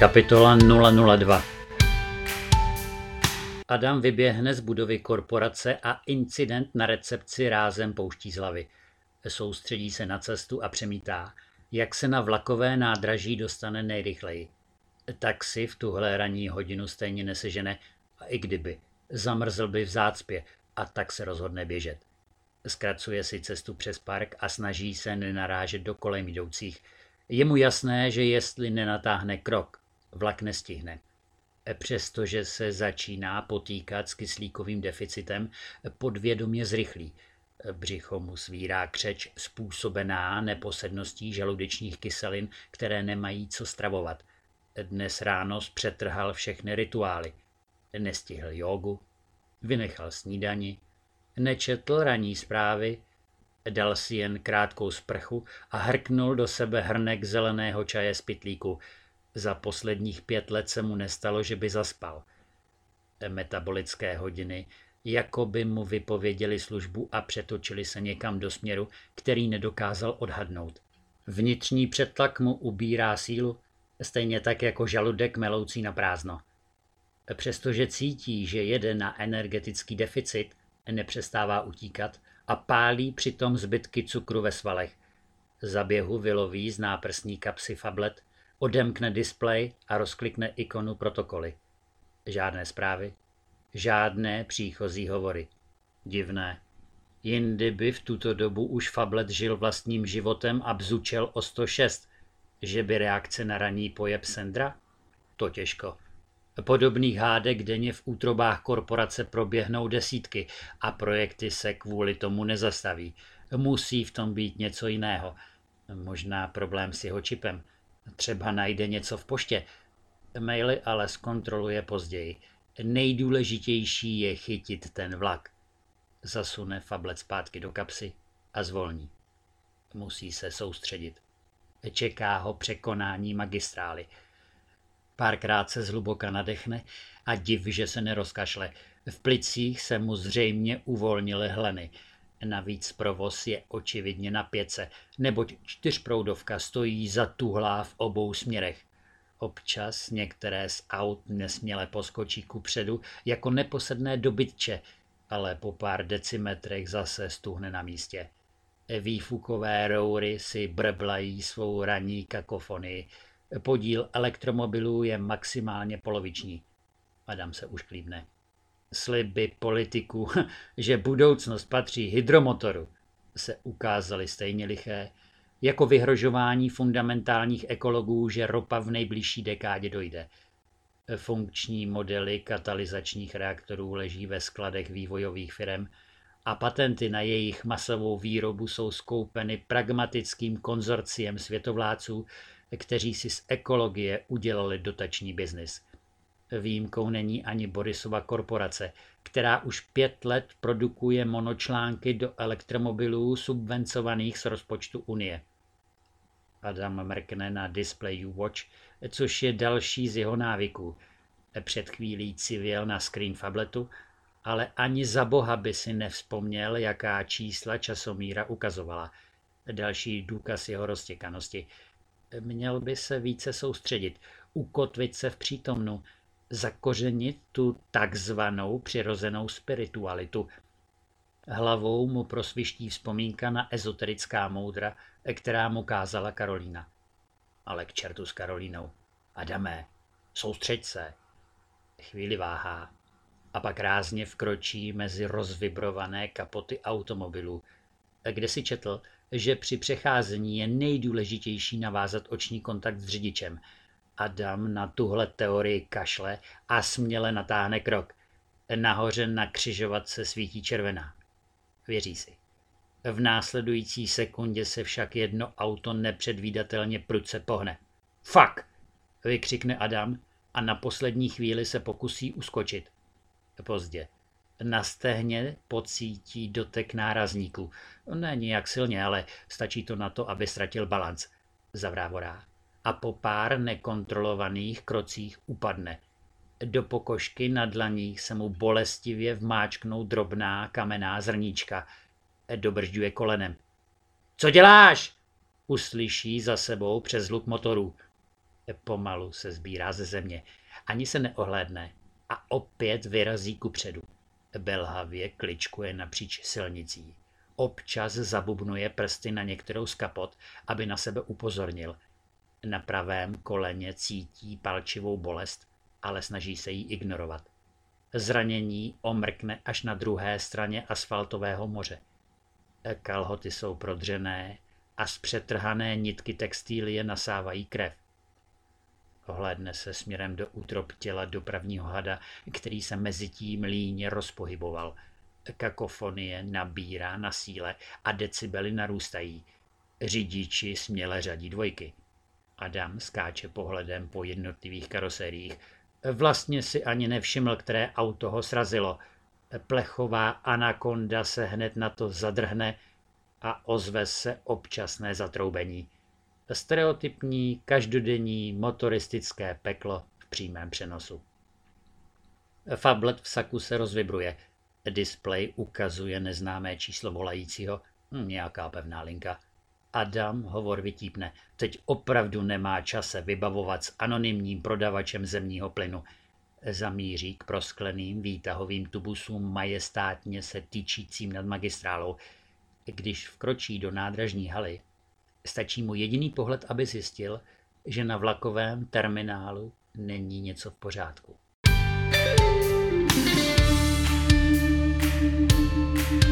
Kapitola 002 Adam vyběhne z budovy korporace a incident na recepci rázem pouští z hlavy. Soustředí se na cestu a přemítá, jak se na vlakové nádraží dostane nejrychleji. Taxi v tuhle ranní hodinu stejně nesežene a i kdyby. Zamrzl by v zácpě a tak se rozhodne běžet. Zkracuje si cestu přes park a snaží se nenarážet do kolem jdoucích. Je mu jasné, že jestli nenatáhne krok, vlak nestihne. Přestože se začíná potýkat s kyslíkovým deficitem, podvědomě zrychlí. Břicho mu svírá křeč způsobená neposedností žaludečních kyselin, které nemají co stravovat. Dnes ráno zpřetrhal všechny rituály. Nestihl jogu, vynechal snídani, nečetl ranní zprávy, dal si jen krátkou sprchu a hrknul do sebe hrnek zeleného čaje z pitlíku. Za posledních pět let se mu nestalo, že by zaspal. Metabolické hodiny jako by mu vypověděli službu a přetočili se někam do směru, který nedokázal odhadnout. Vnitřní přetlak mu ubírá sílu, stejně tak jako žaludek meloucí na prázdno. Přestože cítí, že jede na energetický deficit, nepřestává utíkat a pálí přitom zbytky cukru ve svalech. Za běhu vyloví z náprsní kapsy fablet, odemkne displej a rozklikne ikonu protokoly. Žádné zprávy, žádné příchozí hovory. Divné. Jindy by v tuto dobu už Fablet žil vlastním životem a bzučel o 106. Že by reakce na raní pojeb Sendra? To těžko. Podobných hádek denně v útrobách korporace proběhnou desítky a projekty se kvůli tomu nezastaví. Musí v tom být něco jiného. Možná problém s jeho čipem. Třeba najde něco v poště. Maily ale zkontroluje později. Nejdůležitější je chytit ten vlak. Zasune fablet zpátky do kapsy a zvolní. Musí se soustředit. Čeká ho překonání magistrály. Párkrát se zhluboka nadechne a div, že se nerozkašle. V plicích se mu zřejmě uvolnily hleny. Navíc provoz je očividně na pěce, neboť čtyřproudovka stojí za tuhlá v obou směrech. Občas některé z aut nesměle poskočí ku předu jako neposedné dobytče, ale po pár decimetrech zase stuhne na místě. Výfukové roury si brblají svou ranní kakofonii. Podíl elektromobilů je maximálně poloviční. Adam se už klíbne. Sliby politiků, že budoucnost patří hydromotoru, se ukázaly stejně liché, jako vyhrožování fundamentálních ekologů, že ropa v nejbližší dekádě dojde. Funkční modely katalyzačních reaktorů leží ve skladech vývojových firm a patenty na jejich masovou výrobu jsou skoupeny pragmatickým konzorciem světovládců, kteří si z ekologie udělali dotační biznis. Výjimkou není ani Borisova korporace, která už pět let produkuje monočlánky do elektromobilů subvencovaných z rozpočtu Unie. Adam mrkne na display Watch, což je další z jeho návyků. Před chvílí civěl na screen fabletu, ale ani za boha by si nevzpomněl, jaká čísla časomíra ukazovala. Další důkaz jeho roztěkanosti. Měl by se více soustředit, ukotvit se v přítomnu, zakořenit tu takzvanou přirozenou spiritualitu. Hlavou mu prosviští vzpomínka na ezoterická moudra, která mu kázala Karolína. Ale k čertu s Karolínou. Adamé, soustřeď se. Chvíli váhá a pak rázně vkročí mezi rozvibrované kapoty automobilů, kde si četl, že při přecházení je nejdůležitější navázat oční kontakt s řidičem. Adam na tuhle teorii kašle a směle natáhne krok. Nahoře na křižovatce svítí červená. Věří si. V následující sekundě se však jedno auto nepředvídatelně prudce pohne. Fak! vykřikne Adam a na poslední chvíli se pokusí uskočit. Pozdě. Na stehně pocítí dotek nárazníku. Není jak silně, ale stačí to na to, aby ztratil balanc. Zavrávorá. A po pár nekontrolovaných krocích upadne. Do pokožky na dlaních se mu bolestivě vmáčknou drobná kamenná zrníčka. Dobržďuje kolenem. Co děláš? Uslyší za sebou přes hluk motorů. Pomalu se sbírá ze země. Ani se neohlédne a opět vyrazí ku předu. Belhavě kličkuje napříč silnicí. Občas zabubnuje prsty na některou z kapot, aby na sebe upozornil. Na pravém koleně cítí palčivou bolest, ale snaží se ji ignorovat. Zranění omrkne až na druhé straně asfaltového moře. Kalhoty jsou prodřené a z přetrhané nitky textílie nasávají krev. Ohlédne se směrem do útrop těla dopravního hada, který se mezi tím líně rozpohyboval. Kakofonie nabírá na síle a decibely narůstají. Řidiči směle řadí dvojky. Adam skáče pohledem po jednotlivých karoseriích. Vlastně si ani nevšiml, které auto ho srazilo. Plechová anakonda se hned na to zadrhne a ozve se občasné zatroubení. Stereotypní, každodenní motoristické peklo v přímém přenosu. Fablet v saku se rozvibruje. Display ukazuje neznámé číslo volajícího, hm, nějaká pevná linka. Adam hovor vytípne. Teď opravdu nemá čas se vybavovat s anonymním prodavačem zemního plynu. Zamíří k proskleným výtahovým tubusům majestátně se tyčícím nad magistrálou. Když vkročí do nádražní haly, stačí mu jediný pohled, aby zjistil, že na vlakovém terminálu není něco v pořádku. thank you